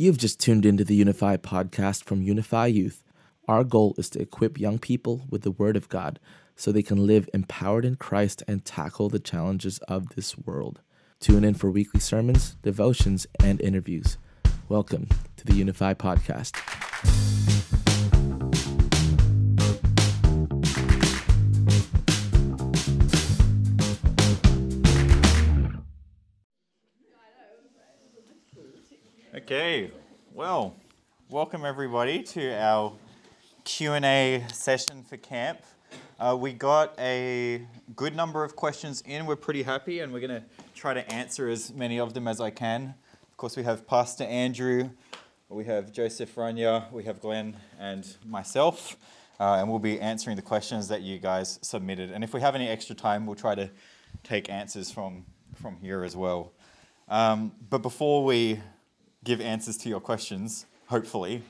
You've just tuned into the Unify podcast from Unify Youth. Our goal is to equip young people with the Word of God so they can live empowered in Christ and tackle the challenges of this world. Tune in for weekly sermons, devotions, and interviews. Welcome to the Unify podcast. Okay, well, welcome everybody to our Q&A session for camp. Uh, we got a good number of questions in. We're pretty happy, and we're going to try to answer as many of them as I can. Of course, we have Pastor Andrew, we have Joseph Rana, we have Glenn, and myself, uh, and we'll be answering the questions that you guys submitted. And if we have any extra time, we'll try to take answers from from here as well. Um, but before we give answers to your questions, hopefully,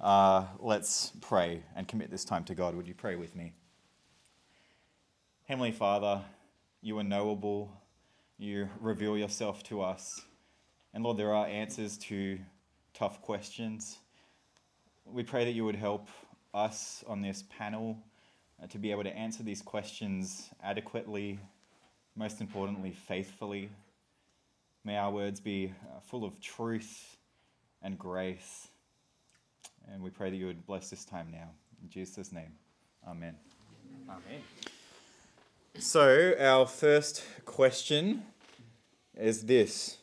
uh, let's pray and commit this time to God. Would you pray with me? Heavenly Father, you are knowable, you reveal yourself to us. And Lord, there are answers to tough questions. We pray that you would help us on this panel uh, to be able to answer these questions adequately, most importantly, faithfully. May our words be uh, full of truth and grace. And we pray that you would bless this time now. In Jesus' name, amen. Amen. So, our first question is this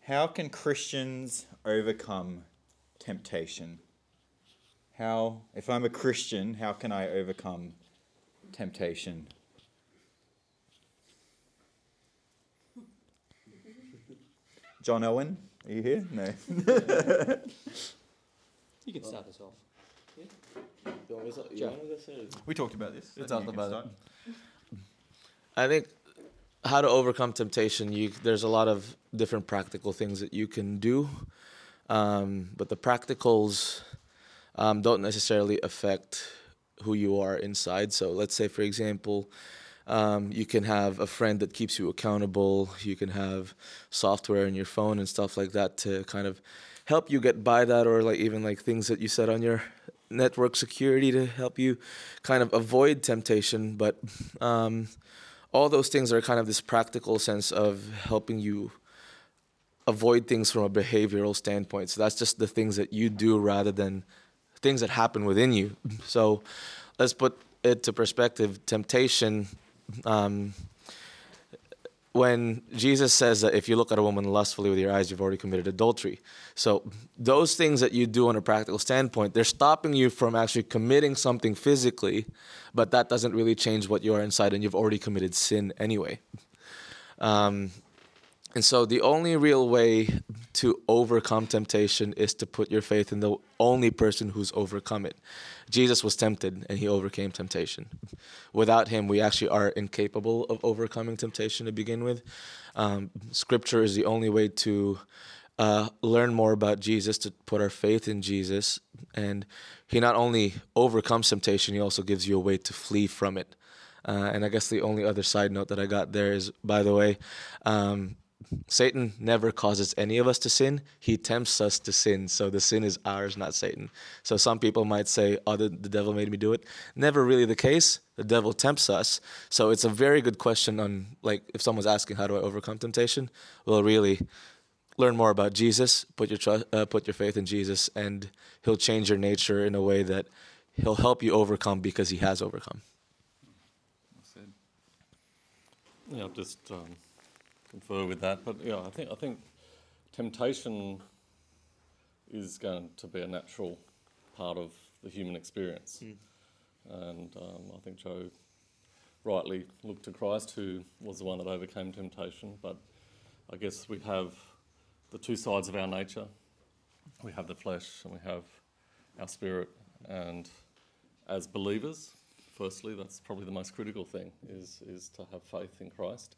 How can Christians overcome temptation? How, if I'm a Christian, how can I overcome temptation? John Owen, are you here? No. You can start us off. Yeah. we talked about this. We I think talked about start. I think how to overcome temptation. You there's a lot of different practical things that you can do, um, but the practicals um, don't necessarily affect who you are inside. So let's say, for example. Um, you can have a friend that keeps you accountable. You can have software in your phone and stuff like that to kind of help you get by that, or like even like things that you set on your network security to help you kind of avoid temptation. But um, all those things are kind of this practical sense of helping you avoid things from a behavioral standpoint. So that's just the things that you do rather than things that happen within you. So let's put it to perspective. Temptation, um, when Jesus says that if you look at a woman lustfully with your eyes, you've already committed adultery. So those things that you do on a practical standpoint, they're stopping you from actually committing something physically, but that doesn't really change what you are inside, and you've already committed sin anyway. Um, and so the only real way to overcome temptation is to put your faith in the only person who's overcome it. Jesus was tempted and he overcame temptation. Without him, we actually are incapable of overcoming temptation to begin with. Um, scripture is the only way to uh, learn more about Jesus, to put our faith in Jesus. And he not only overcomes temptation, he also gives you a way to flee from it. Uh, and I guess the only other side note that I got there is, by the way, um, Satan never causes any of us to sin. He tempts us to sin. So the sin is ours, not Satan. So some people might say, oh, the, the devil made me do it. Never really the case. The devil tempts us. So it's a very good question on, like, if someone's asking, how do I overcome temptation? Well, really, learn more about Jesus, put your, trust, uh, put your faith in Jesus, and he'll change your nature in a way that he'll help you overcome because he has overcome. Yeah, just um, confer with that. But yeah, I think I think temptation is going to be a natural part of the human experience, and um, I think Jo rightly looked to Christ, who was the one that overcame temptation. But I guess we have the two sides of our nature. We have the flesh and we have our spirit, and as believers, firstly, that's probably the most critical thing is, is to have faith in Christ.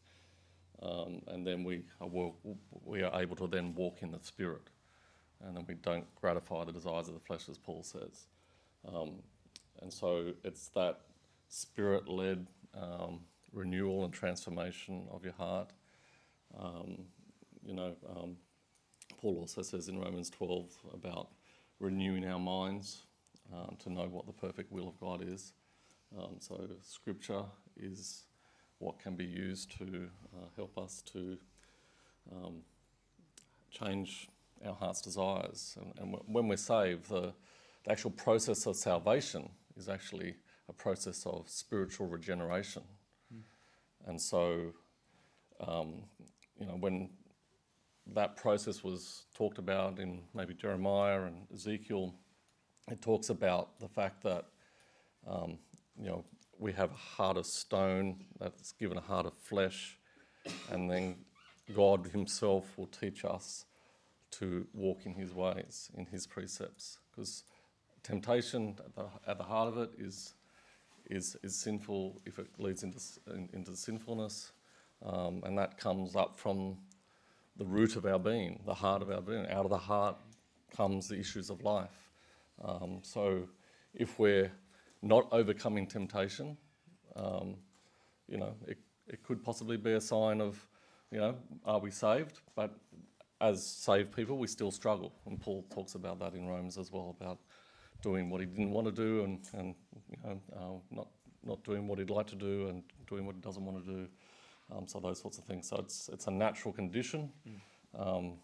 Um, and then we are, walk, we are able to then walk in the Spirit. And then we don't gratify the desires of the flesh, as Paul says. Um, and so it's that spirit led um, renewal and transformation of your heart. Um, you know, um, Paul also says in Romans 12 about renewing our minds um, to know what the perfect will of God is. So, Scripture is what can be used to uh, help us to um, change our heart's desires. And, and when we're saved, the, the actual process of salvation is actually a process of spiritual regeneration. Mm. And so, um, you know, when that process was talked about in maybe Jeremiah and Ezekiel, it talks about the fact that, um, you know, we have a heart of stone that's given a heart of flesh, and then God Himself will teach us to walk in His ways, in His precepts. Because temptation at the, at the heart of it is, is, is sinful if it leads into, in, into sinfulness, um, and that comes up from the root of our being, the heart of our being. Out of the heart comes the issues of life. Um, so if we're not overcoming temptation, um, you know, it, it could possibly be a sign of, you know, are we saved? But as saved people, we still struggle. And Paul talks about that in Romans as well, about doing what he didn't want to do and, and you know, uh, not, not doing what he'd like to do and doing what he doesn't want to do. Um, so those sorts of things. So it's, it's a natural condition, mm. um,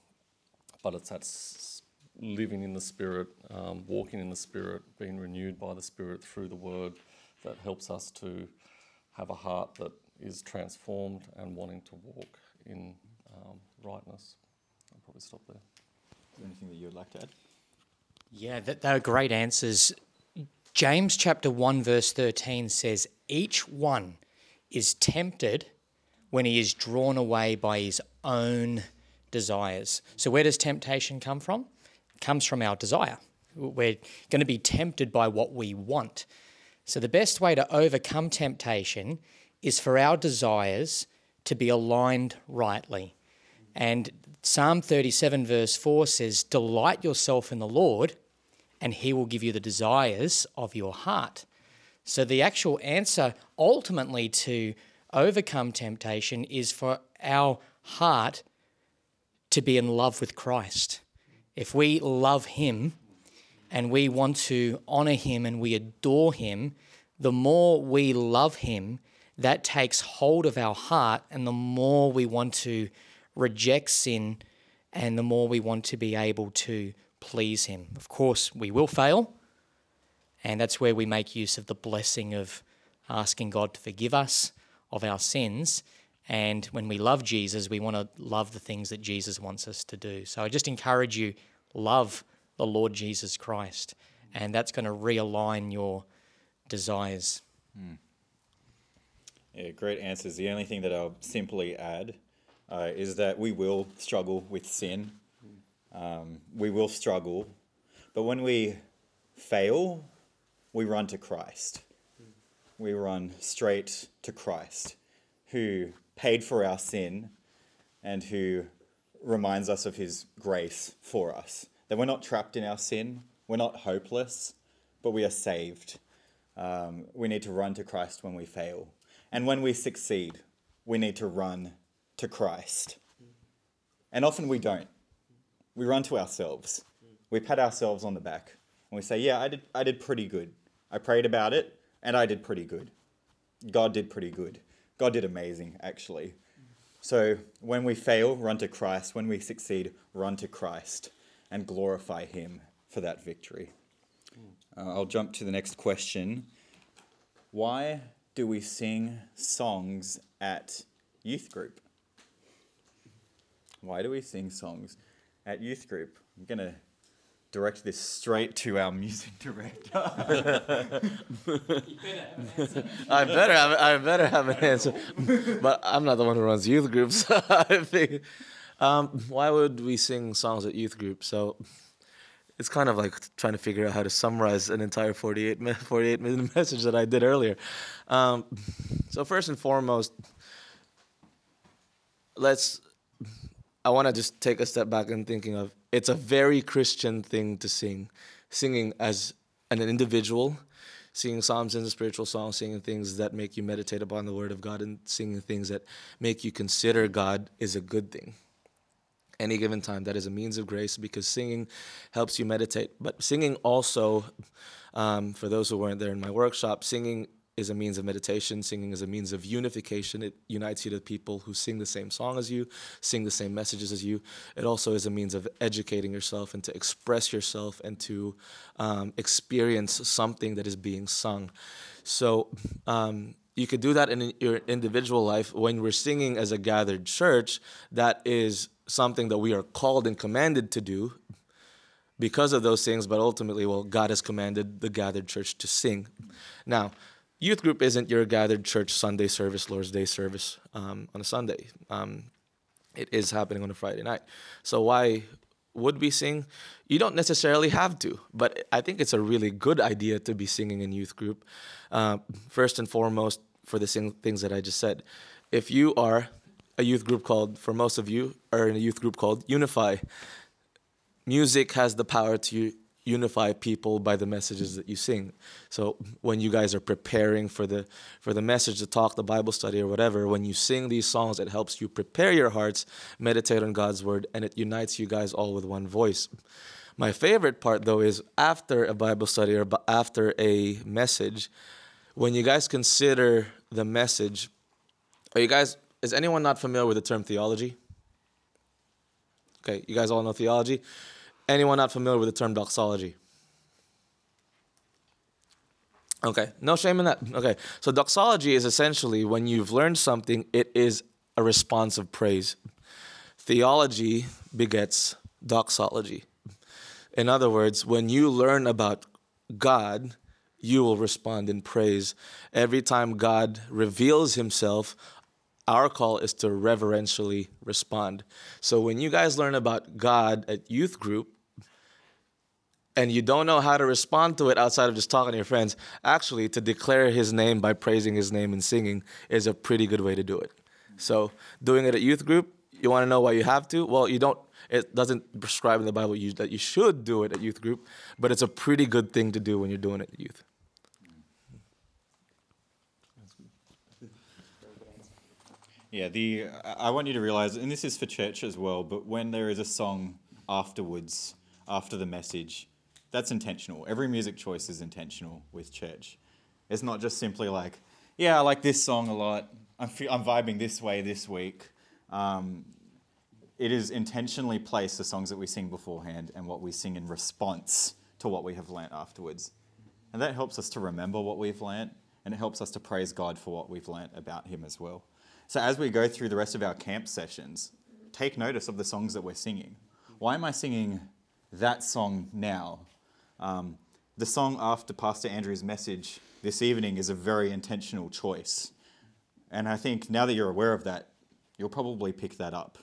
but it's that living in the Spirit, um, walking in the Spirit, being renewed by the Spirit through the Word that helps us to have a heart that is transformed and wanting to walk in um, rightness. I'll probably stop there. Is there anything that you would like to add? Yeah, that, they are great answers. James chapter 1, verse 13 says, Each one is tempted when he is drawn away by his own desires. So, where does temptation come from? Comes from our desire. We're going to be tempted by what we want. So, the best way to overcome temptation is for our desires to be aligned rightly. And Psalm 37, verse 4 says, Delight yourself in the Lord, and he will give you the desires of your heart. So, the actual answer ultimately to overcome temptation is for our heart to be in love with Christ if we love Him and we want to honor Him and we adore Him, the more we love Him, that takes hold of our heart, and the more we want to reject sin and the more we want to be able to please Him. Of course, we will fail, and that's where we make use of the blessing of asking God to forgive us of our sins. And when we love Jesus, we want to love the things that Jesus wants us to do. So I just encourage you love the Lord Jesus Christ, and that's going to realign your desires. Hmm. Yeah, great answers. The only thing that I'll simply add uh, is that we will struggle with sin. Um, we will struggle, but when we fail, we run to Christ. We run straight to Christ, who paid for our sin and who reminds us of his grace for us. That we're not trapped in our sin, we're not hopeless, but we are saved. Um, we need to run to Christ when we fail. And when we succeed, we need to run to Christ. And often we don't. We run to ourselves. We pat ourselves on the back and we say, Yeah, I did, I did pretty good. I prayed about it and I did pretty good. God did pretty good. God did amazing, actually. So when we fail, run to Christ. When we succeed, run to Christ and glorify Him for that victory. Uh, I'll jump to the next question. Why do we sing songs at youth group? Why do we sing songs at youth group? I'm going to direct this straight to our music director. I better have I better have an answer, but I'm not the one who runs youth groups. I think. Um, why would we sing songs at youth group? So it's kind of like trying to figure out how to summarize an entire 48 minute, 48 minute message that I did earlier. Um, so first and foremost, let's. I want to just take a step back and thinking of it's a very Christian thing to sing, singing as an individual, singing psalms and spiritual songs, singing things that make you meditate upon the Word of God, and singing things that make you consider God is a good thing. any given time. That is a means of grace because singing helps you meditate. But singing also, um, for those who weren't there in my workshop, singing is a means of meditation. Singing is a means of unification. It unites you to people who sing the same song as you, sing the same messages as you. It also is a means of educating yourself and to express yourself and to um, experience something that is being sung. So um, you could do that in your individual life. When we're singing as a gathered church, that is something that we are called and commanded to do because of those things, but ultimately, well, God has commanded the gathered church to sing. Now, youth group isn't your gathered church Sunday service, Lord's Day service um, on a Sunday. Um, it is happening on a Friday night. So why would we sing? You don't necessarily have to, but I think it's a really good idea to be singing in youth group. Uh, first and foremost, for the things that I just said. If you are a youth group called, for most of you, are in a youth group called Unify, music has the power to unify people by the messages that you sing. So when you guys are preparing for the for the message, the talk, the Bible study, or whatever, when you sing these songs, it helps you prepare your hearts, meditate on God's word, and it unites you guys all with one voice. My favorite part though is after a Bible study or after a message, when you guys consider the message, are you guys is anyone not familiar with the term theology? Okay, you guys all know theology. Anyone not familiar with the term doxology? Okay, no shame in that. Okay, so doxology is essentially when you've learned something, it is a response of praise. Theology begets doxology. In other words, when you learn about God, you will respond in praise. Every time God reveals himself, our call is to reverentially respond. So when you guys learn about God at youth group, and you don't know how to respond to it outside of just talking to your friends, actually, to declare his name by praising his name and singing is a pretty good way to do it. So, doing it at youth group, you want to know why you have to? Well, you don't, it doesn't prescribe in the Bible that you should do it at youth group, but it's a pretty good thing to do when you're doing it at youth. Yeah, the I want you to realize, and this is for church as well, but when there is a song afterwards, after the message, that's intentional. Every music choice is intentional with church. It's not just simply like, yeah, I like this song a lot. I'm, I'm vibing this way this week. Um, it is intentionally placed the songs that we sing beforehand and what we sing in response to what we have learnt afterwards. And that helps us to remember what we've learnt and it helps us to praise God for what we've learnt about Him as well. So as we go through the rest of our camp sessions, take notice of the songs that we're singing. Why am I singing that song now um, the song after Pastor Andrew's message this evening is a very intentional choice. And I think now that you're aware of that, you'll probably pick that up.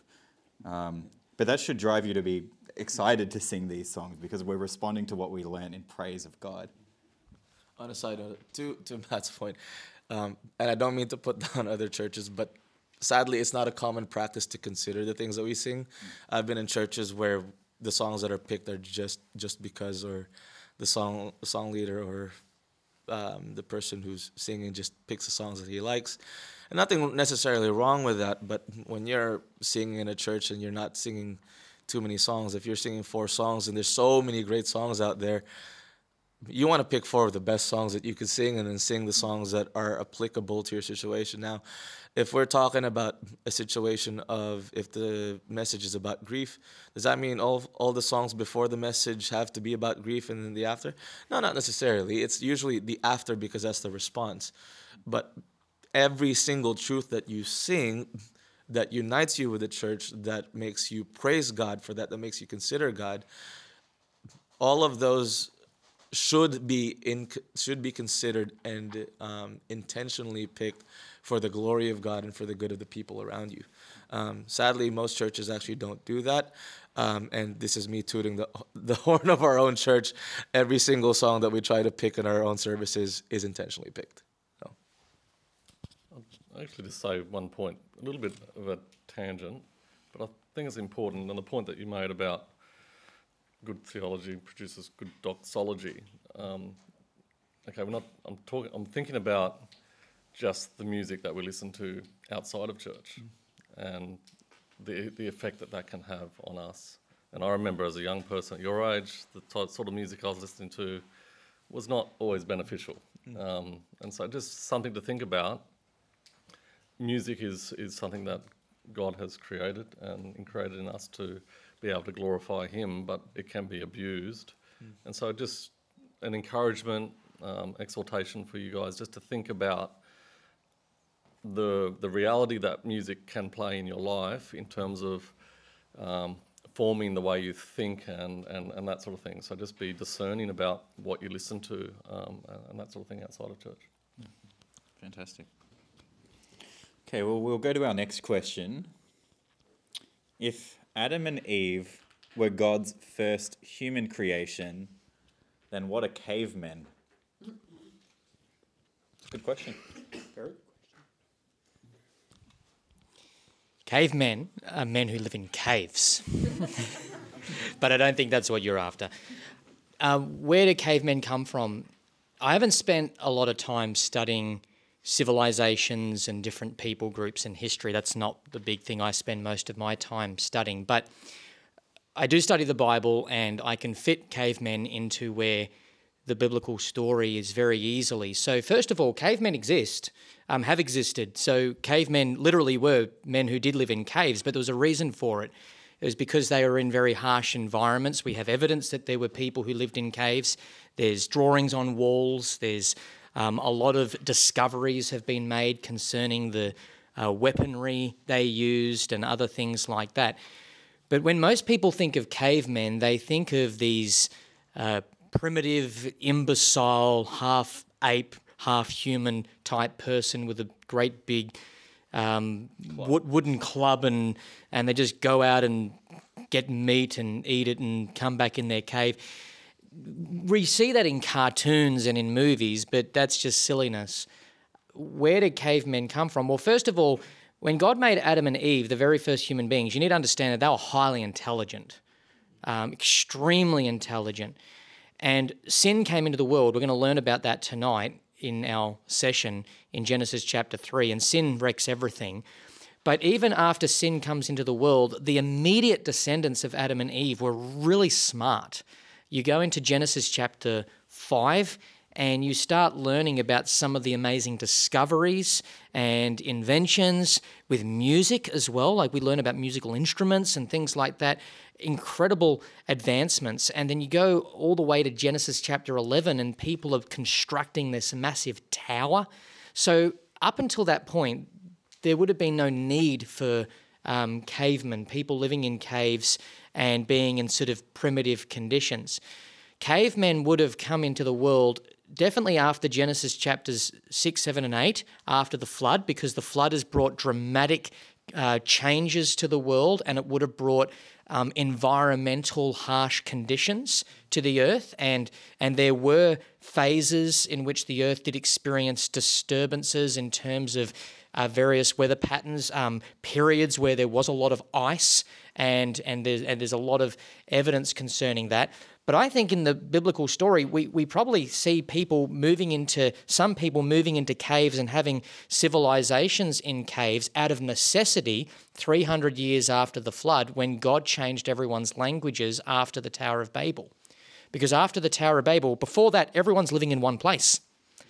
Um, but that should drive you to be excited to sing these songs because we're responding to what we learn in praise of God. On a side note, to, to Matt's point, um, and I don't mean to put down other churches, but sadly, it's not a common practice to consider the things that we sing. I've been in churches where the songs that are picked are just just because or the song the song leader or um, the person who's singing just picks the songs that he likes. And nothing necessarily wrong with that but when you're singing in a church and you're not singing too many songs if you're singing four songs and there's so many great songs out there you want to pick four of the best songs that you could sing and then sing the songs that are applicable to your situation. Now if we're talking about a situation of if the message is about grief, does that mean all all the songs before the message have to be about grief and then the after? No, not necessarily. It's usually the after because that's the response. But every single truth that you sing that unites you with the church, that makes you praise God for that, that makes you consider God, all of those should be in should be considered and um, intentionally picked for the glory of God and for the good of the people around you. Um, sadly, most churches actually don't do that. Um, and this is me tooting the, the horn of our own church. Every single song that we try to pick in our own services is intentionally picked. So. I'll actually just say one point, a little bit of a tangent, but I think it's important. And the point that you made about good theology produces good doxology. Um, okay, we're not. I'm talking. I'm thinking about just the music that we listen to outside of church. Mm. And the the effect that that can have on us. And I remember as a young person at your age, the type, sort of music I was listening to was not always beneficial. Um, and so just something to think about. Music is, is something that God has created and created in us to be able to glorify Him, but it can be abused. And so just an encouragement, um, exhortation for you guys just to think about the, the reality that music can play in your life in terms of um, forming the way you think and, and, and that sort of thing. So just be discerning about what you listen to um, and, and that sort of thing outside of church. Fantastic. Okay, well, we'll go to our next question. If Adam and Eve were God's first human creation, then what are cavemen? Good question. Cavemen are men who live in caves. but I don't think that's what you're after. Um, where do cavemen come from? I haven't spent a lot of time studying civilizations and different people groups in history. That's not the big thing I spend most of my time studying. But I do study the Bible and I can fit cavemen into where the biblical story is very easily. So, first of all, cavemen exist, um, have existed. So, cavemen literally were men who did live in caves, but there was a reason for it. It was because they were in very harsh environments. We have evidence that there were people who lived in caves. There's drawings on walls. There's um, a lot of discoveries have been made concerning the uh, weaponry they used and other things like that. But when most people think of cavemen, they think of these uh, primitive, imbecile, half ape, half human type person with a great big um, wood, wooden club, and and they just go out and get meat and eat it and come back in their cave. We see that in cartoons and in movies, but that's just silliness. Where did cavemen come from? Well, first of all, when God made Adam and Eve, the very first human beings, you need to understand that they were highly intelligent, um, extremely intelligent. And sin came into the world. We're going to learn about that tonight in our session in Genesis chapter 3. And sin wrecks everything. But even after sin comes into the world, the immediate descendants of Adam and Eve were really smart. You go into Genesis chapter 5 and you start learning about some of the amazing discoveries and inventions with music as well. Like we learn about musical instruments and things like that incredible advancements. And then you go all the way to Genesis chapter 11, and people are constructing this massive tower. So, up until that point, there would have been no need for um, cavemen, people living in caves and being in sort of primitive conditions. Cavemen would have come into the world definitely after Genesis chapters 6, 7, and 8, after the flood, because the flood has brought dramatic uh, changes to the world and it would have brought um, environmental harsh conditions to the earth, and and there were phases in which the earth did experience disturbances in terms of uh, various weather patterns, um, periods where there was a lot of ice, and and there's and there's a lot of evidence concerning that. But I think in the biblical story, we, we probably see people moving into, some people moving into caves and having civilizations in caves out of necessity 300 years after the flood when God changed everyone's languages after the Tower of Babel. Because after the Tower of Babel, before that, everyone's living in one place,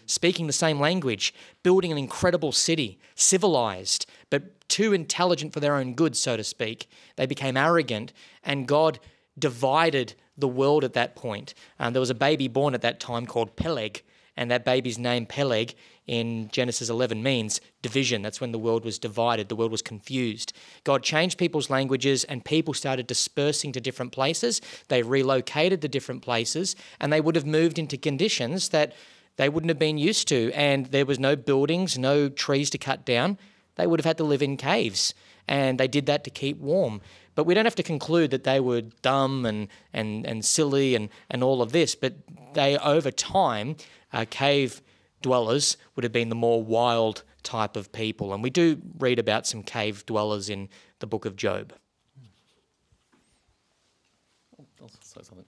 speaking the same language, building an incredible city, civilized, but too intelligent for their own good, so to speak. They became arrogant, and God divided the world at that point. Um, there was a baby born at that time called Peleg, and that baby's name, Peleg, in Genesis 11 means division. That's when the world was divided, the world was confused. God changed people's languages, and people started dispersing to different places. They relocated to different places, and they would have moved into conditions that they wouldn't have been used to. And there was no buildings, no trees to cut down. They would have had to live in caves, and they did that to keep warm. But we don't have to conclude that they were dumb and, and, and silly and, and all of this, but they, over time, uh, cave dwellers would have been the more wild type of people. And we do read about some cave dwellers in the book of Job. I'll say something.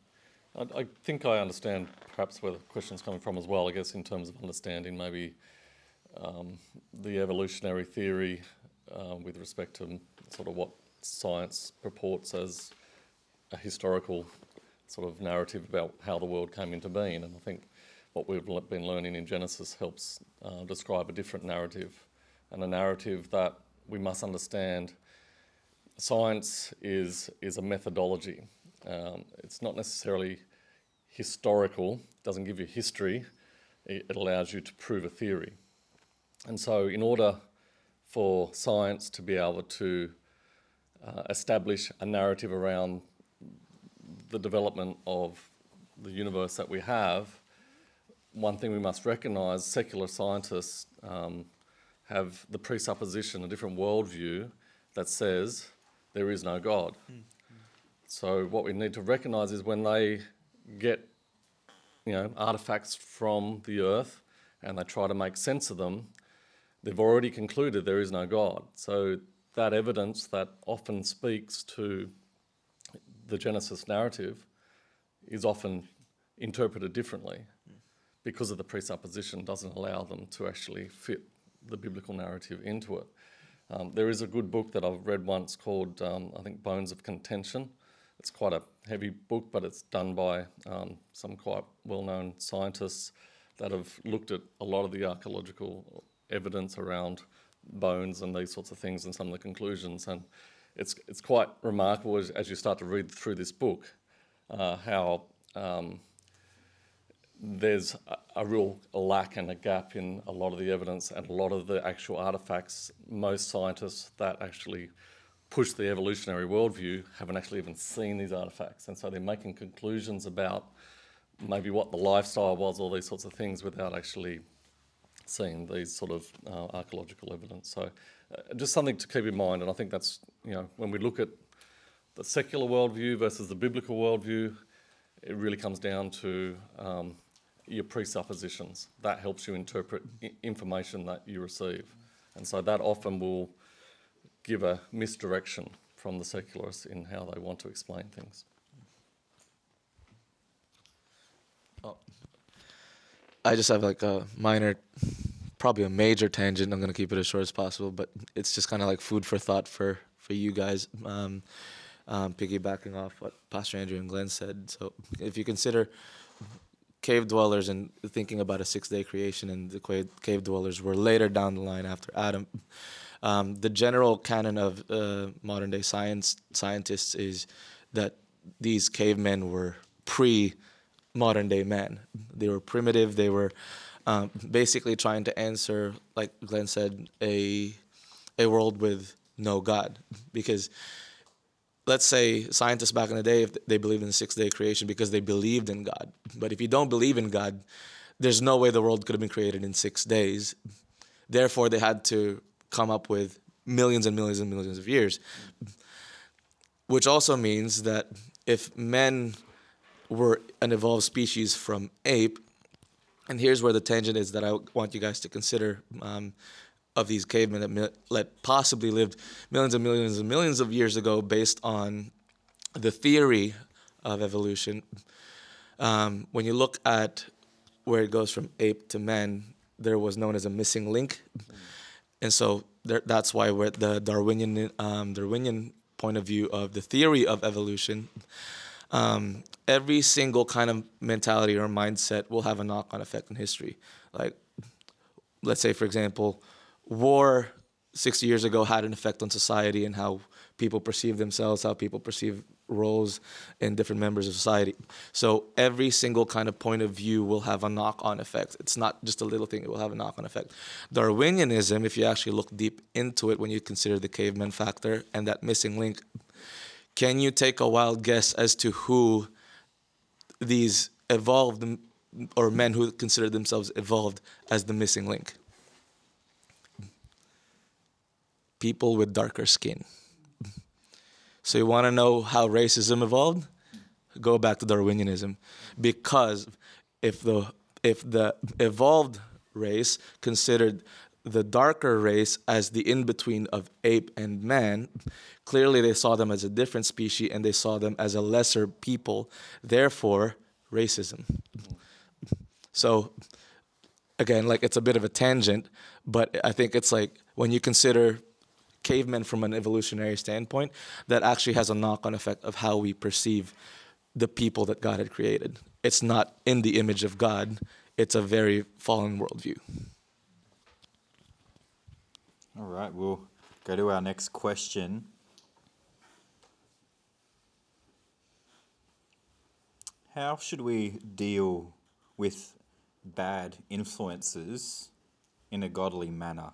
I, I think I understand perhaps where the question's coming from as well, I guess, in terms of understanding maybe um, the evolutionary theory uh, with respect to sort of what science purports as a historical sort of narrative about how the world came into being. And I think what we've been learning in Genesis helps uh, describe a different narrative, and a narrative that we must understand. Science is is a methodology. Um, it's not necessarily historical. Doesn't give you history. It, allows you to prove a theory. And so, in order for science to be able to uh, establish a narrative around the development of the universe that we have, one thing we must recognise secular scientists um, have the presupposition, a different worldview that says there is no God. Mm-hmm. So, what we need to recognise is when they get you know, artifacts from the earth and they try to make sense of them, they've already concluded there is no God. So, that evidence that often speaks to the Genesis narrative is often interpreted differently because of the presupposition doesn't allow them to actually fit the biblical narrative into it. Um, there is a good book that I've read once called, um, I think, Bones of Contention. It's quite a heavy book, but it's done by um, some quite well known scientists that have looked at a lot of the archaeological evidence around bones and these sorts of things and some of the conclusions. And it's, it's quite remarkable as, as you start to read through this book uh, how um, there's a, a, real lack and a gap in a lot of the evidence and a lot of the actual artifacts. Most scientists that actually push the evolutionary worldview haven't actually even seen these artifacts. And so they're making conclusions about maybe what the lifestyle was, all these sorts of things, without actually seeing these sort of uh, archaeological evidence. So uh, just something to keep in mind. And I think that's, you know, when we look at the secular worldview versus the biblical worldview, it really comes down to um, your presuppositions. That helps you interpret information that you receive. And so that often will give a misdirection from the secularists in how they want to explain things. Oh. I just have like a minor, probably a major tangent. I'm gonna keep it as short as possible, but it's just kind of like food for thought for for you guys. Um, um, piggybacking off what Pastor Andrew and Glenn said. So if you consider cave dwellers and thinking about a six day creation, and the cave dwellers were later down the line after Adam. Um, the general canon of uh, modern day science scientists is that these cavemen were pre modern day men. They were primitive. They were um, basically trying to answer, like Glenn said, a a world with no God, because let's say scientists back in the day, if they believed in the six day creation because they believed in God. But if you don't believe in God, there's no way the world could have been created in six days. Therefore, they had to come up with millions and millions and millions of years. Which also means that if men were an evolved species from ape, and here's where the tangent is that I want you guys to consider. Um, of these cavemen that, that possibly lived millions and millions and millions of years ago based on the theory of evolution. Um, when you look at where it goes from ape to man, there was known as a missing link. And so there, that's why the Darwinian, um, Darwinian point of view of the theory of evolution. Um, every single kind of mentality or mindset will have a knock on effect in history. Like, let's say, for example, war 60 years ago had an effect on society and how people perceive themselves, how people perceive roles in different members of society. So every single kind of point of view will have a knock-on effect. It's not just a little thing, it will have a knock-on effect. Darwinianism, if you actually look deep into it when you consider the caveman factor and that missing link, can you take a wild guess as to who these evolved or men who consider themselves evolved as the missing link? people with darker skin. So you want to know how racism evolved? Go back to Darwinianism, because if the if the evolved race considered the darker race as the in between of ape and man, clearly they saw them as a different species and they saw them as a lesser people. Therefore, racism. So, again, like it's a bit of a tangent, but I think it's like when you consider cavemen from an evolutionary standpoint, that actually has a knock on effect of how we perceive the people that God had created. It's not in the image of God, it's a very fallen worldview. All right, we'll go to our next question. How should we deal with bad influences in a godly manner?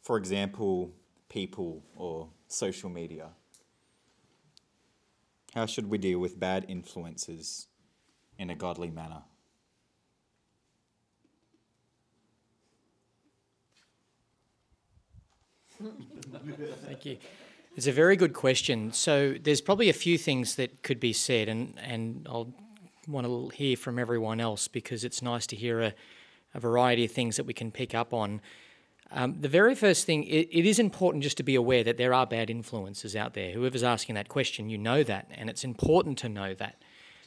For example, people or social media. How should we deal with bad influences in a godly manner? Thank you. It's a very good question. So there's probably a few things that could be said, and, and I'll want to hear from everyone else because it's nice to hear a, a variety of things that we can pick up on. Um, the very first thing, it, it is important just to be aware that there are bad influences out there. Whoever's asking that question, you know that, and it's important to know that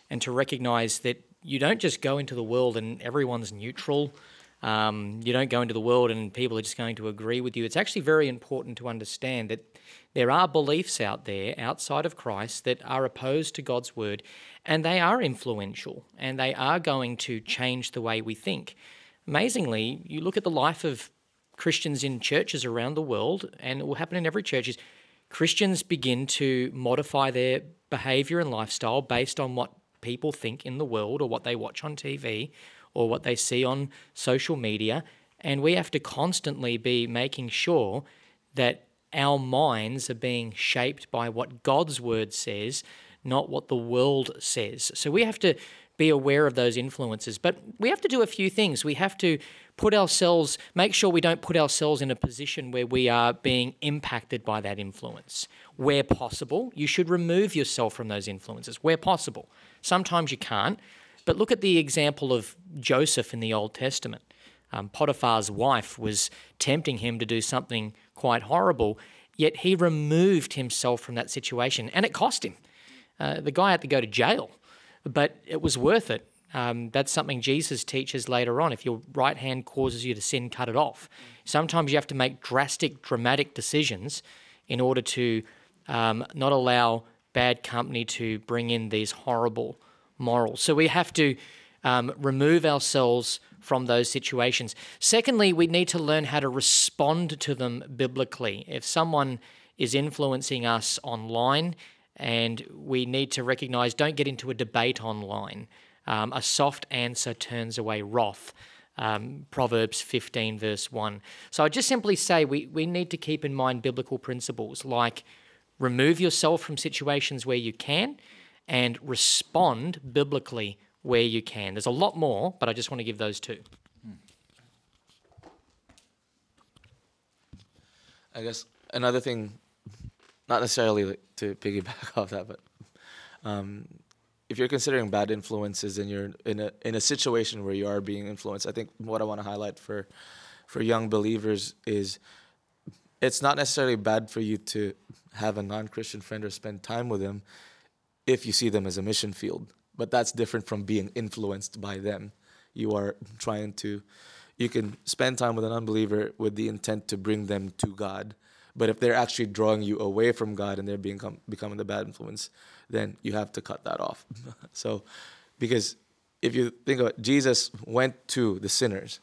and to recognize that you don't just go into the world and everyone's neutral. Um, you don't go into the world and people are just going to agree with you. It's actually very important to understand that there are beliefs out there outside of Christ that are opposed to God's word and they are influential and they are going to change the way we think. Amazingly, you look at the life of Christians in churches around the world, and it will happen in every church, is Christians begin to modify their behavior and lifestyle based on what people think in the world or what they watch on TV or what they see on social media. And we have to constantly be making sure that our minds are being shaped by what God's word says, not what the world says. So we have to be aware of those influences. But we have to do a few things. We have to put ourselves, make sure we don't put ourselves in a position where we are being impacted by that influence. Where possible, you should remove yourself from those influences. Where possible. Sometimes you can't. But look at the example of Joseph in the Old Testament. Um, Potiphar's wife was tempting him to do something quite horrible, yet he removed himself from that situation, and it cost him. Uh, the guy had to go to jail but it was worth it. Um, that's something Jesus teaches later on. If your right hand causes you to sin, cut it off. Sometimes you have to make drastic, dramatic decisions in order to um, not allow bad company to bring in these horrible morals. So we have to um, remove ourselves from those situations. Secondly, we need to learn how to respond to them biblically. If someone is influencing us online, and we need to recognize don't get into a debate online. Um, a soft answer turns away wrath. Um, Proverbs 15, verse 1. So I just simply say we, we need to keep in mind biblical principles like remove yourself from situations where you can and respond biblically where you can. There's a lot more, but I just want to give those two. I guess another thing not necessarily to piggyback off that, but um, if you're considering bad influences and you're in a in a situation where you are being influenced, I think what I want to highlight for for young believers is it's not necessarily bad for you to have a non-Christian friend or spend time with them if you see them as a mission field. But that's different from being influenced by them. You are trying to you can spend time with an unbeliever with the intent to bring them to God but if they're actually drawing you away from God and they're being becoming the bad influence, then you have to cut that off. so, because if you think about it, Jesus went to the sinners,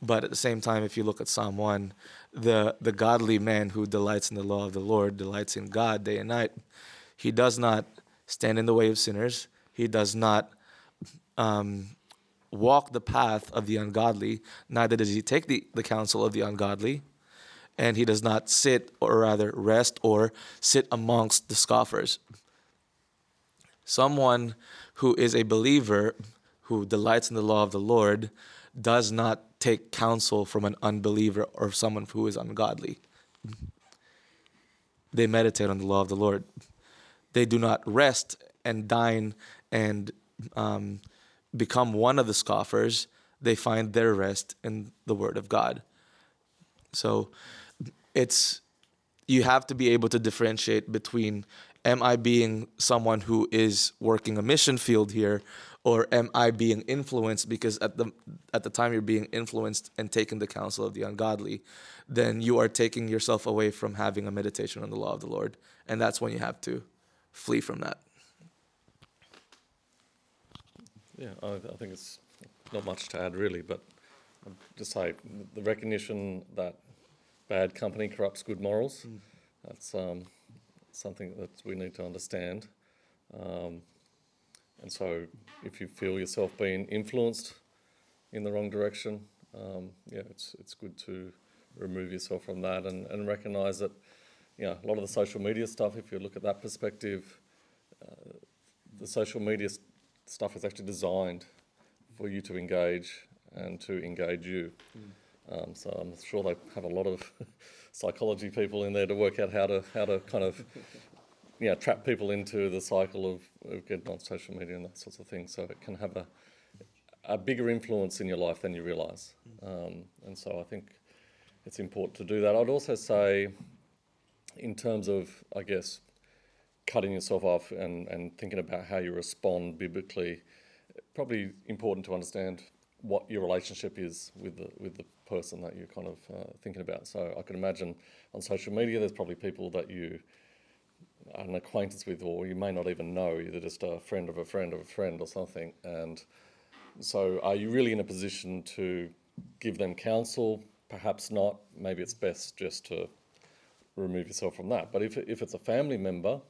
but at the same time, if you look at Psalm 1, the, the godly man who delights in the law of the Lord, delights in God day and night, he does not stand in the way of sinners. He does not um, walk the path of the ungodly, neither does he take the, the counsel of the ungodly and he does not sit, or rather rest, or sit amongst the scoffers. Someone who is a believer, who delights in the law of the Lord, does not take counsel from an unbeliever or someone who is ungodly. They meditate on the law of the Lord. They do not rest and dine and um, become one of the scoffers. They find their rest in the Word of God. So, it's you have to be able to differentiate between am I being someone who is working a mission field here, or am I being influenced? Because at the at the time you're being influenced and taking the counsel of the ungodly, then you are taking yourself away from having a meditation on the law of the Lord, and that's when you have to flee from that. Yeah, I, I think it's not much to add really, but just say the recognition that bad company corrupts good morals. That's um, something that we need to understand. Um, and so, if you feel yourself being influenced in the wrong direction, um, yeah, it's it's good to remove yourself from that and, and recognise that, you know, a lot of the social media stuff. If you look at that perspective, uh, the social media s- stuff is actually designed for you to engage and to engage you. Um, so I'm sure they have a lot of psychology people in there to work out how to how to kind of yeah trap people into the cycle of, of getting on social media and that sorts of things. So it can have a a bigger influence in your life than you realise. Um, and so I think it's important to do that. I'd also say, in terms of I guess cutting yourself off and, and thinking about how you respond biblically, probably important to understand what your relationship is with the with the person that you're kind of uh, thinking about. So I can imagine on social media, there's probably people that you are an acquaintance with, or you may not even know. You're just a friend of a friend of a friend or something. And so, are you really in a position to give them counsel? Perhaps not. Maybe it's best just to remove yourself from that. But if if it's a family member,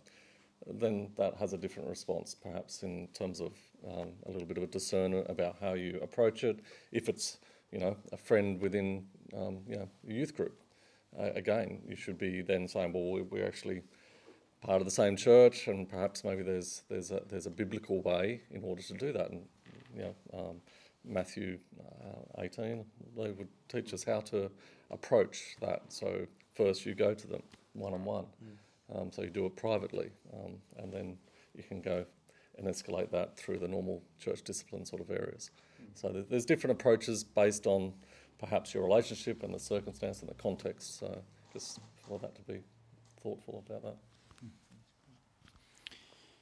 then that has a different response, perhaps in terms of um, a little bit of a discernment about how you approach it. If it's you know a friend within um, you know a youth group, uh, again you should be then saying, well, we- we're actually part of the same church, and perhaps maybe there's there's a there's a biblical way in order to do that, and you know. Um, Matthew uh, 18, they would teach us how to approach that. So first you go to them one on one. Um, so you do it privately, um, and then you can go and escalate that through the normal church discipline sort of areas. So there's different approaches based on perhaps your relationship and the circumstance and the context. So just for that to be thoughtful about that.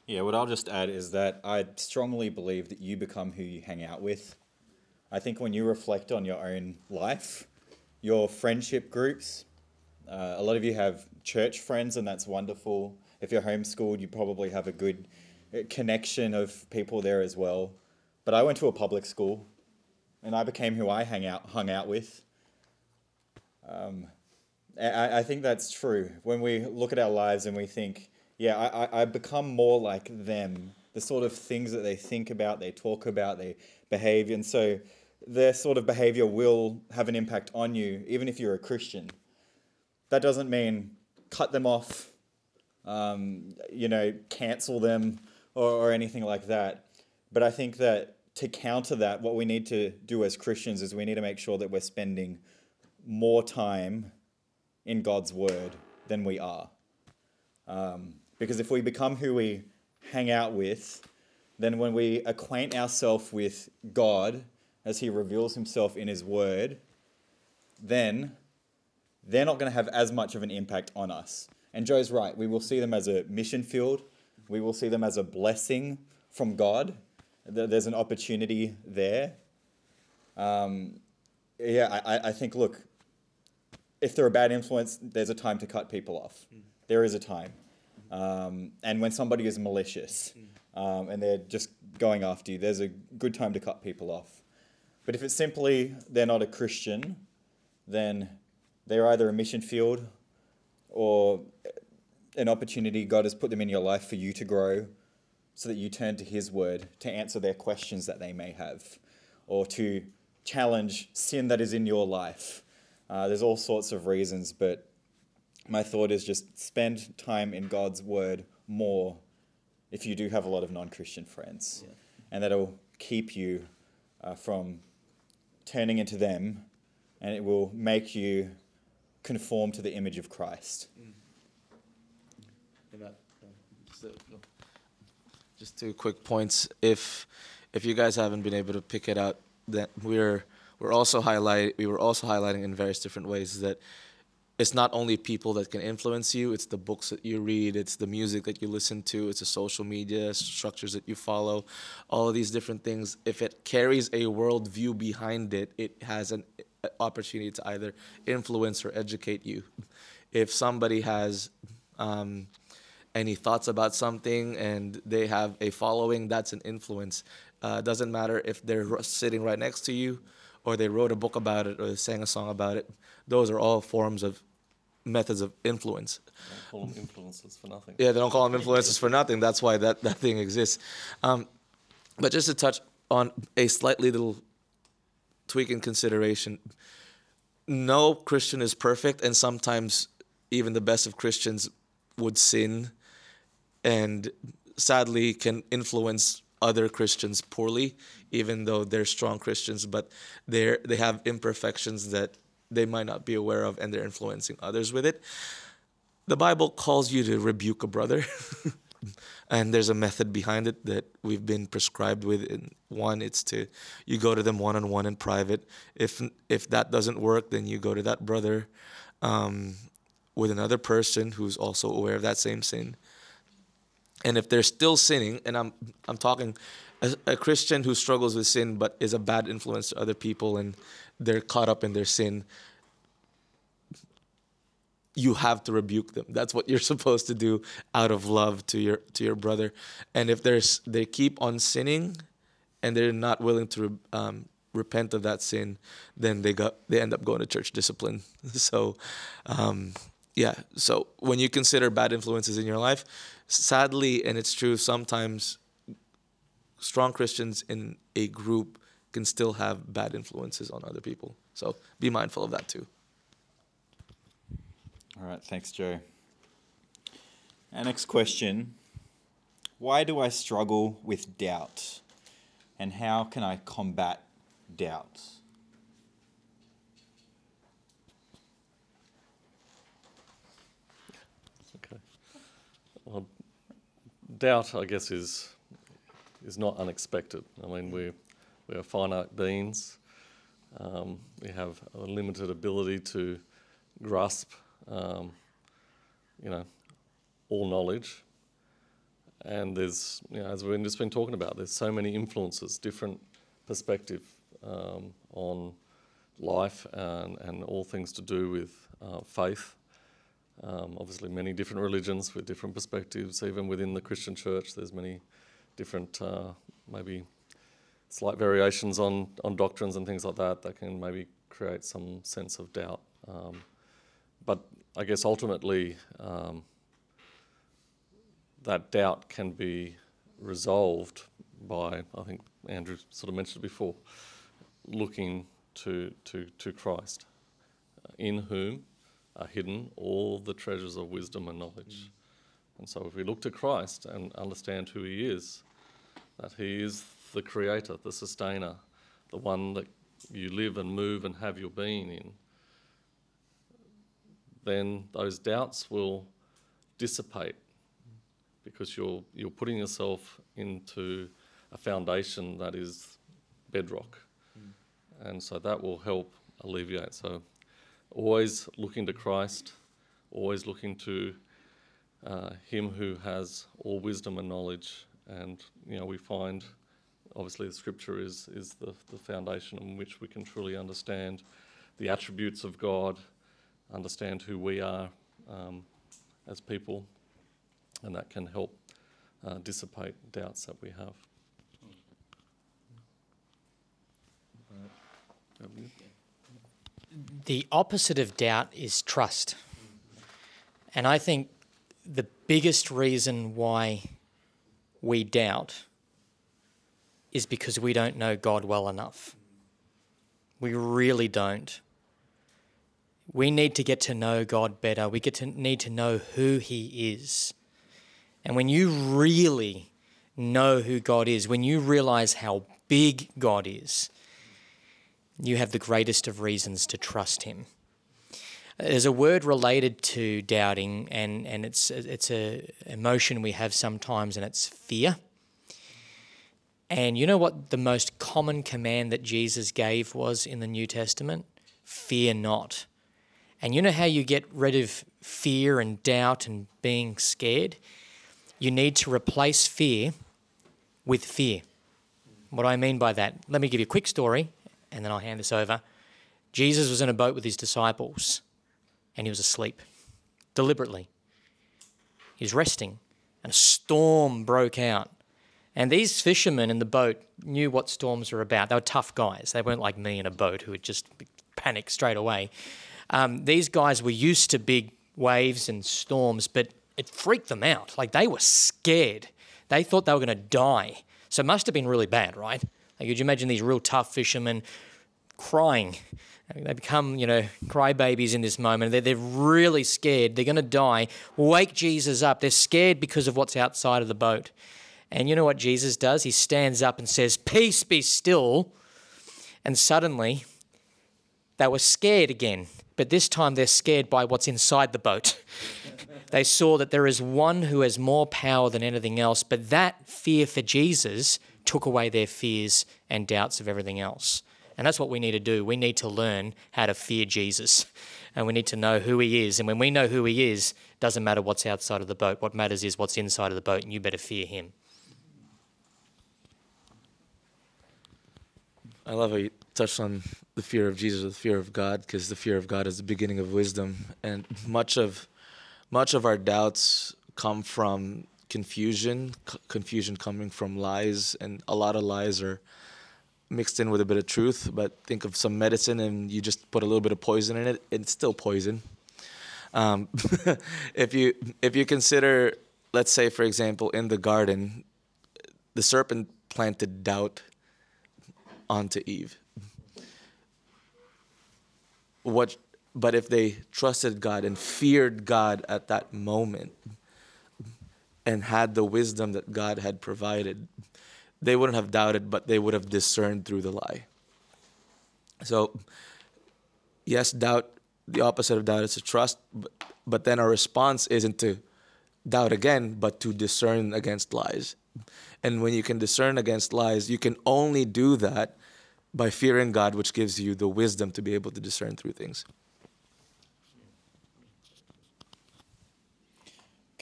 Yeah, what I'll just add is that I strongly believe that you become who you hang out with. I think when you reflect on your own life, your friendship groups, uh, a lot of you have church friends, and that's wonderful. If you're homeschooled, you probably have a good uh, connection of people there as well. But I went to a public school, and I became who I hang out hung out with. Um, I, I think that's true. When we look at our lives and we think, yeah, I, I, become more like them, the sort of things that they think about, they talk about, they behave. And so their sort of behavior will have an impact on you, even if you're a Christian. That doesn't mean cut them off, um, you know, cancel them or, or anything like that. But I think that to counter that, what we need to do as Christians is we need to make sure that we're spending more time in God's word than we are. Um, because if we become who we hang out with, then when we acquaint ourselves with God as He reveals Himself in His word, then they're not going to have as much of an impact on us. And Jo's right. We will see them as a mission field. We will see them as a blessing from God. There- There's an opportunity there. Um, yeah, I, I- think, look, if they're a bad influence, there's a time to cut people off. There is a time. Um, and when somebody is malicious um, and they're just going after you, there's a good time to cut people off. But if it's simply they're not a Christian, then they're either a mission field or an opportunity God has put them in your life for you to grow so that you turn to His Word to answer their questions that they may have or to challenge sin that is in your life. Uh, there's all sorts of reasons, but my thought is just spend time in God's Word more if you do have a lot of non Christian friends. And that'll keep you uh, from turning into them and it will make you conform to the image of Christ. Just two quick points. If if you guys haven't been able to pick it out, that we're we're also highlight we were also highlighting in various different ways that it's not only people that can influence you it's the books that you read it's the music that you listen to it's the social media structures that you follow all of these different things if it carries a worldview behind it it has an opportunity to either influence or educate you if somebody has um, any thoughts about something and they have a following that's an influence uh, doesn't matter if they're sitting right next to you or they wrote a book about it or they sang a song about it those are all forms of methods of influence. Don't call them influences for nothing. Yeah, they don't call them influences for nothing. That's why that, that thing exists. Um, but just to touch on a slightly little tweak in consideration, no Christian is perfect, and sometimes even the best of Christians would sin and sadly can influence other Christians poorly, even though they're strong Christians, but they're, they have imperfections that they might not be aware of and they're influencing others with it. The Bible calls you to rebuke a brother. and there's a method behind it that we've been prescribed with in one it's to you go to them one on one in private if if that doesn't work then you go to that brother um, with another person who's also aware of that same sin and if they're still sinning and i'm i'm talking a, a christian who struggles with sin but is a bad influence to other people and they're caught up in their sin, you have to rebuke them. That's what you're supposed to do out of love to your to your brother. And if there's they keep on sinning, and they're not willing to um, repent of that sin, then they got they end up going to church discipline. So, um, yeah. So when you consider bad influences in your life, sadly, and it's true, sometimes strong Christians in a group can still have bad influences on other people. So be mindful of that too. All right, thanks, Jo. Our next question Why do I struggle with doubt? And how can I combat doubt? Okay. Well, doubt, I guess, is is not unexpected. I mean, we we are finite beings. Um, we have a limited ability to grasp, um, you know, all knowledge. And there's, you know, as we've just been talking about, there's so many influences, different perspective um, on life and, and all things to do with uh, faith. Um, obviously, many different religions with different perspectives. Even within the Christian church, there's many different, uh, maybe slight variations on, on doctrines and things like that that can maybe create some sense of doubt. Um, but I guess ultimately, um, that doubt can be resolved by, I think Andrew sort of mentioned before, looking to, to, to Christ, in whom are hidden all the treasures of wisdom and knowledge. Mm. And so if we look to Christ and understand who he is, that he is the creator, the sustainer, the one that you live and move and have your being in, then those doubts will dissipate because you're, you're putting yourself into a foundation that is bedrock. Mm. And so that will help alleviate. So always looking to Christ, always looking to uh, Him who has all wisdom and knowledge. And, you know, we find obviously the scripture is, is the, the foundation in which we can truly understand the attributes of God, understand who we are um, as people, and that can help uh, dissipate doubts that we have. The opposite of doubt is trust. And I think the biggest reason why we doubt is because we don't know God well enough. We really don't. We need to get to know God better. We get to need to know who He is. And when you really know who God is, when you realize how big God is, you have the greatest of reasons to trust Him. There's a word related to doubting, and, and it's it's a emotion we have sometimes, and it's fear. And you know what the most common command that Jesus gave was in the New Testament? Fear not. And you know how you get rid of fear and doubt and being scared? You need to replace fear with fear. What I mean by that? Let me give you a quick story and then I'll hand this over. Jesus was in a boat with his disciples and he was asleep deliberately. He was resting and a storm broke out. And these fishermen in the boat knew what storms were about. They were tough guys. They weren't like me in a boat who would just panic straight away. Um, these guys were used to big waves and storms, but it freaked them out. Like they were scared. They thought they were going to die. So it must have been really bad, right? Like, could you imagine these real tough fishermen crying? They become, you know, crybabies in this moment. They're, they're really scared. They're going to die. Wake Jesus up. They're scared because of what's outside of the boat. And you know what Jesus does? He stands up and says, Peace be still. And suddenly, they were scared again. But this time, they're scared by what's inside the boat. they saw that there is one who has more power than anything else. But that fear for Jesus took away their fears and doubts of everything else. And that's what we need to do. We need to learn how to fear Jesus. And we need to know who he is. And when we know who he is, it doesn't matter what's outside of the boat. What matters is what's inside of the boat, and you better fear him. I love how you touched on the fear of Jesus, the fear of God, because the fear of God is the beginning of wisdom, and much of much of our doubts come from confusion, c- confusion coming from lies, and a lot of lies are mixed in with a bit of truth. But think of some medicine, and you just put a little bit of poison in it, it's still poison. Um, if you if you consider, let's say, for example, in the garden, the serpent planted doubt onto Eve. What, but if they trusted God and feared God at that moment and had the wisdom that God had provided, they wouldn't have doubted, but they would have discerned through the lie. So, yes, doubt, the opposite of doubt is to trust, but, but then our response isn't to doubt again, but to discern against lies. And when you can discern against lies, you can only do that by fearing God, which gives you the wisdom to be able to discern through things.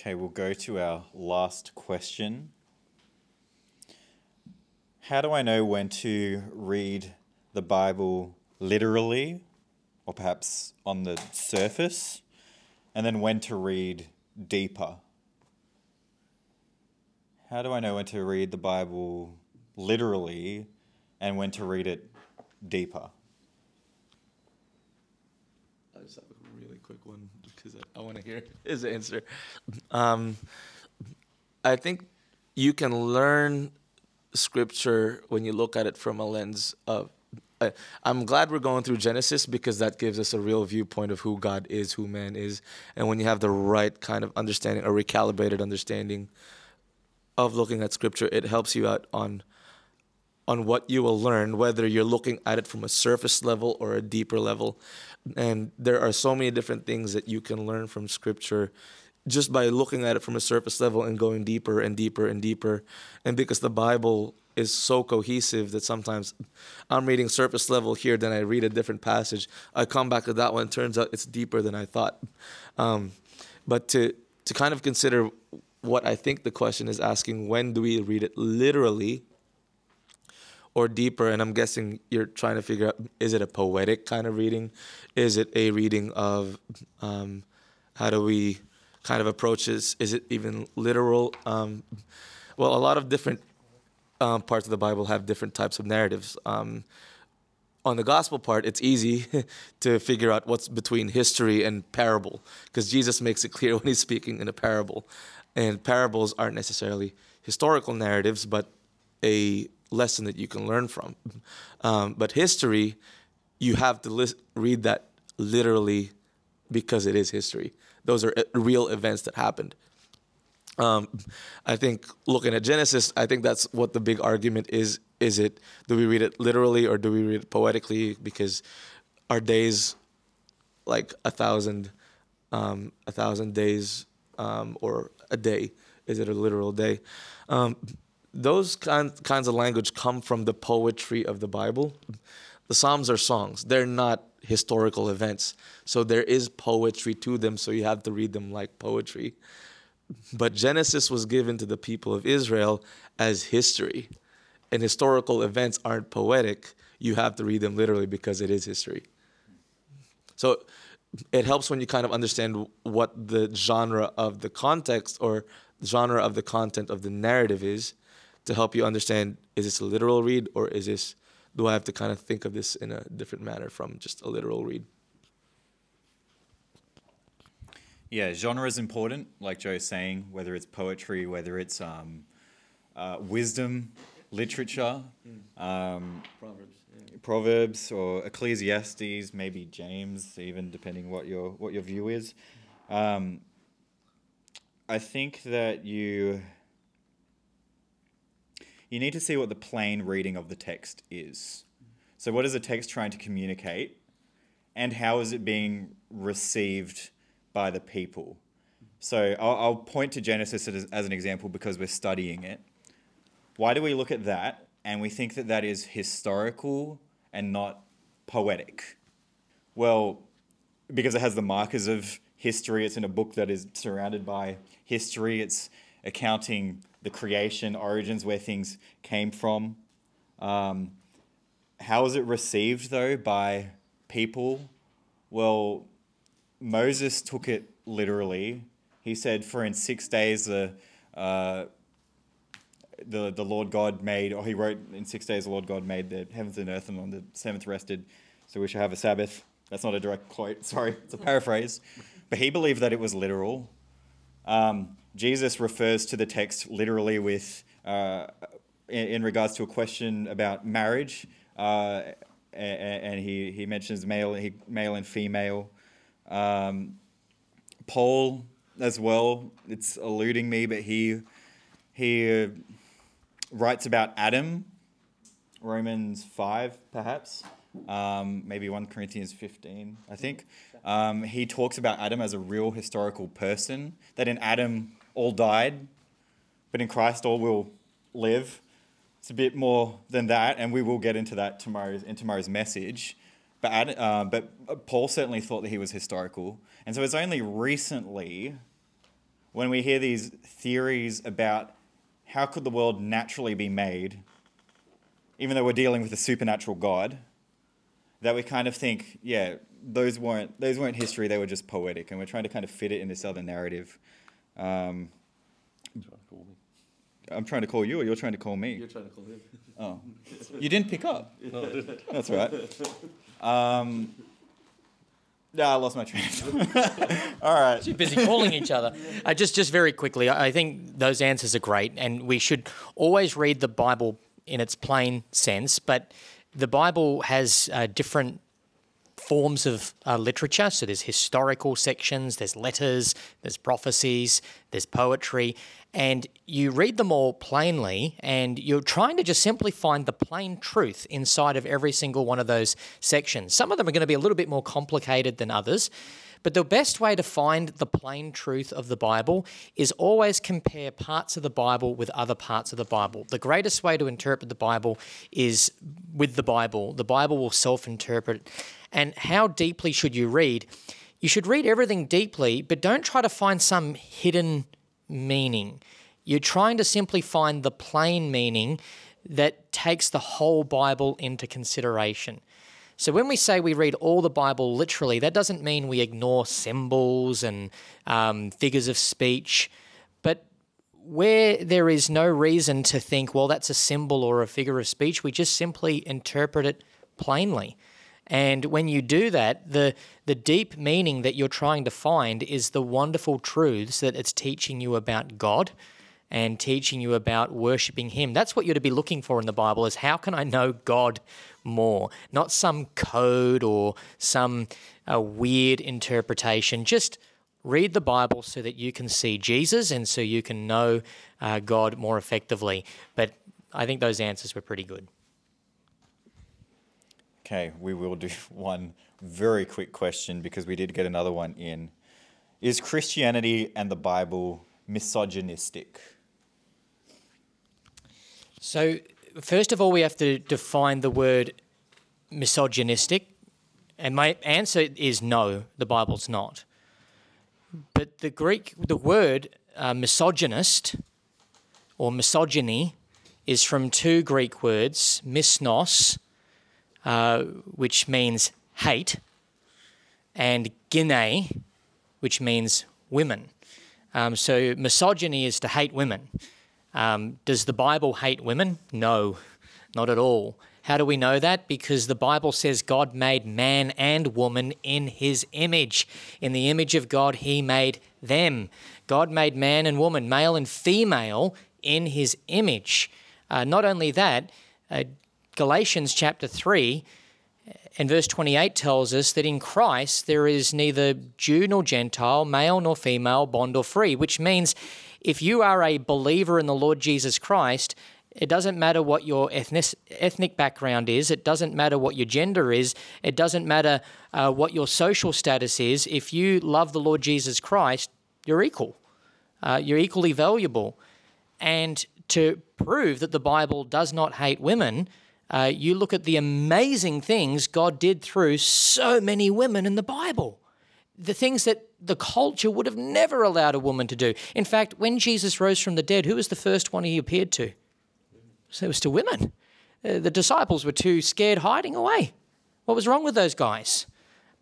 Okay, we'll go to our last question. How do I know when to read the Bible literally, or perhaps on the surface, and then when to read deeper? How do I know when to read the Bible literally and when to read it deeper? I just have a really quick one because I, want to hear his answer. Um, I think you can learn scripture when you look at it from a lens of. I'm glad we're going through Genesis because that gives us a real viewpoint of who God is, who man is, and when you have the right kind of understanding, a recalibrated understanding of looking at scripture, it helps you out on on what you will learn, whether you're looking at it from a surface level or a deeper level. And there are so many different things that you can learn from scripture just by looking at it from a surface level and going deeper and deeper and deeper. And because the Bible is so cohesive that sometimes I'm reading surface level here, then I read a different passage. I come back to that one, turns out it's deeper than I thought. Um, but to, to kind of consider what I think the question is asking when do we read it literally? Or deeper and i'm guessing you're trying to figure out is it a poetic kind of reading? Is it a reading of um, how do we kind of approach this? Is it even literal? Um, well a lot of different um, parts of the bible have different types of narratives. Um, on the gospel part it's easy to figure out what's between history and parable because jesus makes it clear when he's speaking in a parable. And parables aren't necessarily historical narratives but a lesson that you can learn from. Um, but history, you have to read that literally because it is history. Those are uh, real events that happened. Um, I think looking at Genesis, I think that's what the big argument is. Is it do we read it literally or do we read it poetically? Because our days, like a thousand, um, a thousand days, um, or a day, is it a literal day? Those kind, kinds of language come from the poetry of the Bible. the Psalms are songs. They're not historical events. So there is poetry to them, so you have to read them like poetry. But Genesis was given to the people of Israel as history. And historical events aren't poetic. You have to read them literally because it is history. So it helps when you kind of understand what the genre of the context or genre of the content of the narrative is to help you understand is this a literal read or is this do I have to kind of think of this in a different manner from just a literal read? Yeah, genre is important, like Jo's saying, whether it's poetry, whether it's um, uh, wisdom, literature, um, Proverbs. Proverbs or Ecclesiastes, maybe James, even depending what your what your view is. Um, I think that you you need to see what the plain reading of the text is. So, what is the text trying to communicate, and how is it being received by the people? So, I'll, I'll point to Genesis as, as an example because we're studying it. Why do we look at that and we think that that is historical and not poetic? Well, because it has the markers of history. It's in a book that is surrounded by history. It's accounting the creation, origins, where things came from. Um, was it received, though, by people? Well, Moses took it literally. He said, For in six days the, uh, the, the Lord God made, or he wrote, In six days the Lord God made the heavens and earth, and on the seventh rested, so we shall have a Sabbath. That's not a direct quote, sorry, it's a paraphrase. But he believed that it was literal. Um, Jesus refers to the text literally with, uh, in, in, regards to a question about marriage, uh, and, and, he, he mentions male, he, male and female. Um, Paul as well, it's eluding me, but he, he uh, writes about Adam, Romans 5, perhaps, um, maybe 1 Corinthians 15, I think. Um, he talks about Adam as a real historical person, that in Adam all died, but in Christ all will live. It's a bit more than that, and we will get into that tomorrow's, in tomorrow's message. But, uh, but Paul certainly thought that he was historical. And so it's only recently when we hear these theories about how could the world naturally be made, even though we're dealing with a supernatural God, that we kind of think, yeah, those weren't those weren't history; they were just poetic, and we're trying to kind of fit it in this other narrative. Um, I'm trying to call you, or you're trying to call me. You're trying to call him. Oh, you didn't pick up. No, I didn't. That's all right. Um, yeah, I lost my train. all right. Too busy calling each other. Uh, just, just very quickly, I think those answers are great, and we should always read the Bible in its plain sense. But the Bible has uh, different forms of uh, literature. So there's historical sections, there's letters, there's prophecies, there's poetry, and you read them all plainly, and you're trying to just simply find the plain truth inside of every single one of those sections. Some of them are going to be a little bit more complicated than others. But the best way to find the plain truth of the Bible is always compare parts of the Bible with other parts of the Bible. The greatest way to interpret the Bible is with the Bible. The Bible will self interpret. And how deeply should you read? You should read everything deeply, but don't try to find some hidden meaning. You're trying to simply find the plain meaning that takes the whole Bible into consideration. So when we say we read all the Bible literally, that doesn't mean we ignore symbols and um, figures of speech. But where there is no reason to think, well, that's a symbol or a figure of speech, we just simply interpret it plainly. And when you do that, the, the deep meaning that you're trying to find is the wonderful truths that it's teaching you about God and teaching you about worshiping him. That's what you're to be looking for in the Bible is how can I know God more, not some code or some uh, weird interpretation. Just read the Bible so that you can see Jesus and so you can know uh, God more effectively. But I think those answers were pretty good. Okay, we will do one very quick question because we did get another one in. Is Christianity and the Bible misogynistic? So, first of all, we have to define the word misogynistic? And my answer is no, the Bible's not. But the Greek, the word uh, misogynist or misogyny is from two Greek words, misnos, uh, which means hate, and gine, which means women. Um, so misogyny is to hate women. Um, does the Bible hate women? No, not at all. How do we know that? Because the Bible says God made man and woman in his image. In the image of God, he made them. God made man and woman, male and female, in his image. Uh, not only that, uh, Galatians chapter 3 and verse 28 tells us that in Christ there is neither Jew nor Gentile, male nor female, bond or free, which means if you are a believer in the Lord Jesus Christ, it doesn't matter what your ethnic, ethnic background is. It doesn't matter what your gender is. It doesn't matter uh, what your social status is. If you love the Lord Jesus Christ, you're equal. Uh, you're equally valuable. And to prove that the Bible does not hate women, uh, you look at the amazing things God did through so many women in the Bible. The things that the culture would have never allowed a woman to do. In fact, when Jesus rose from the dead, who was the first one he appeared to? So it was to women. Uh, the disciples were too scared hiding away. What was wrong with those guys?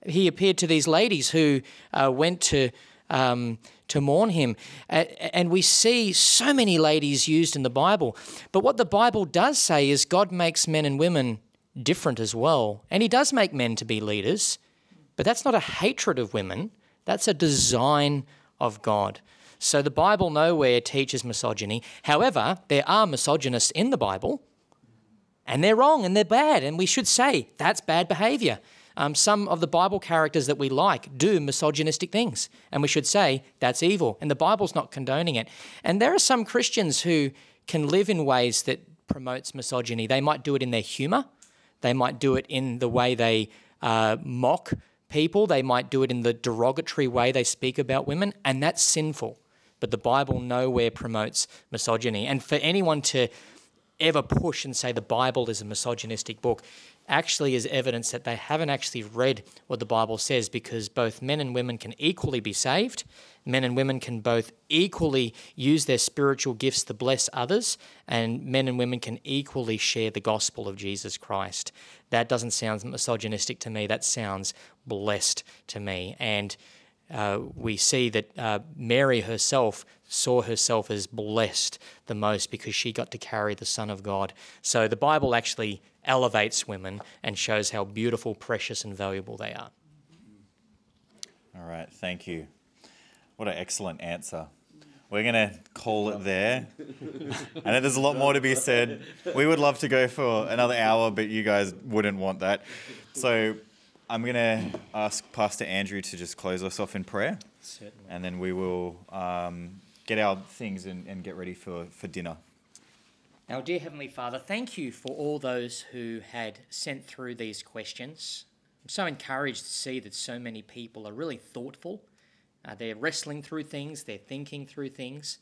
He appeared to these ladies who uh, went to um, to mourn him, and we see so many ladies used in the Bible. But what the Bible does say is God makes men and women different as well, and He does make men to be leaders. But that's not a hatred of women. That's a design of God. So the Bible nowhere teaches misogyny. However, there are misogynists in the Bible, and they're wrong and they're bad, and we should say that's bad behavior. Um, some of the Bible characters that we like do misogynistic things, and we should say that's evil, and the Bible's not condoning it. And there are some Christians who can live in ways that promotes misogyny. They might do it in their humor, they might do it in the way they uh, mock people, they might do it in the derogatory way they speak about women, and that's sinful but the Bible nowhere promotes misogyny. And for anyone to ever push and say the Bible is a misogynistic book actually is evidence that they haven't actually read what the Bible says because both men and women can equally be saved. Men and women can both equally use their spiritual gifts to bless others, and men and women can equally share the gospel of Jesus Christ. That doesn't sound misogynistic to me, that sounds blessed to me. And uh, we see that uh, Mary herself saw herself as blessed the most because she got to carry the Son of God. So the Bible actually elevates women and shows how beautiful, precious, and valuable they are. All right, thank you. What an excellent answer. We're going to call it there. I know there's a lot more to be said. We would love to go for another hour, but you guys wouldn't want that. So I'm going to ask Pastor Andrew to just close us off in prayer. Certainly. And then we will um, get our things and, and get ready for, for dinner. Our dear Heavenly Father, thank you for all those who had sent through these questions. I'm so encouraged to see that so many people are really thoughtful. Uh, they're wrestling through things, they're thinking through things.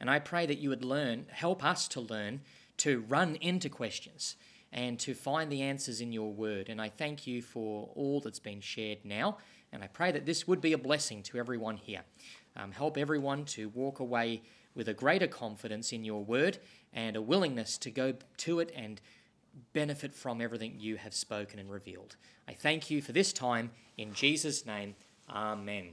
And I pray that you would learn, help us to learn to run into questions and to find the answers in your word. And I thank you for all that's been shared now. And I pray that this would be a blessing to everyone here. Um, help everyone to walk away with a greater confidence in your word and a willingness to go to it and benefit from everything you have spoken and revealed. I thank you for this time. In Jesus' name, Amen.